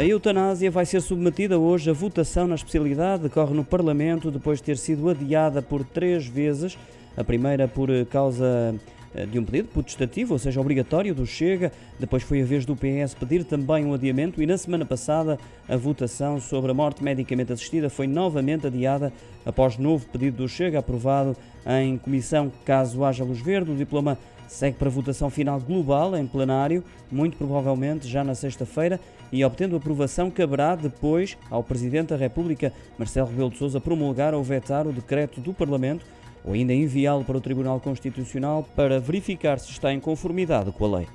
A eutanásia vai ser submetida hoje a votação na especialidade, decorre no Parlamento depois de ter sido adiada por três vezes. A primeira por causa de um pedido potestativo, ou seja, obrigatório do Chega. Depois foi a vez do PS pedir também um adiamento e na semana passada a votação sobre a morte medicamente assistida foi novamente adiada após novo pedido do Chega aprovado em comissão. Caso haja luz verde, o diploma segue para votação final global em plenário, muito provavelmente já na sexta-feira, e obtendo aprovação caberá depois ao Presidente da República, Marcelo Rebelo de Sousa, promulgar ou vetar o decreto do Parlamento ou ainda enviá-lo para o Tribunal Constitucional para verificar se está em conformidade com a lei.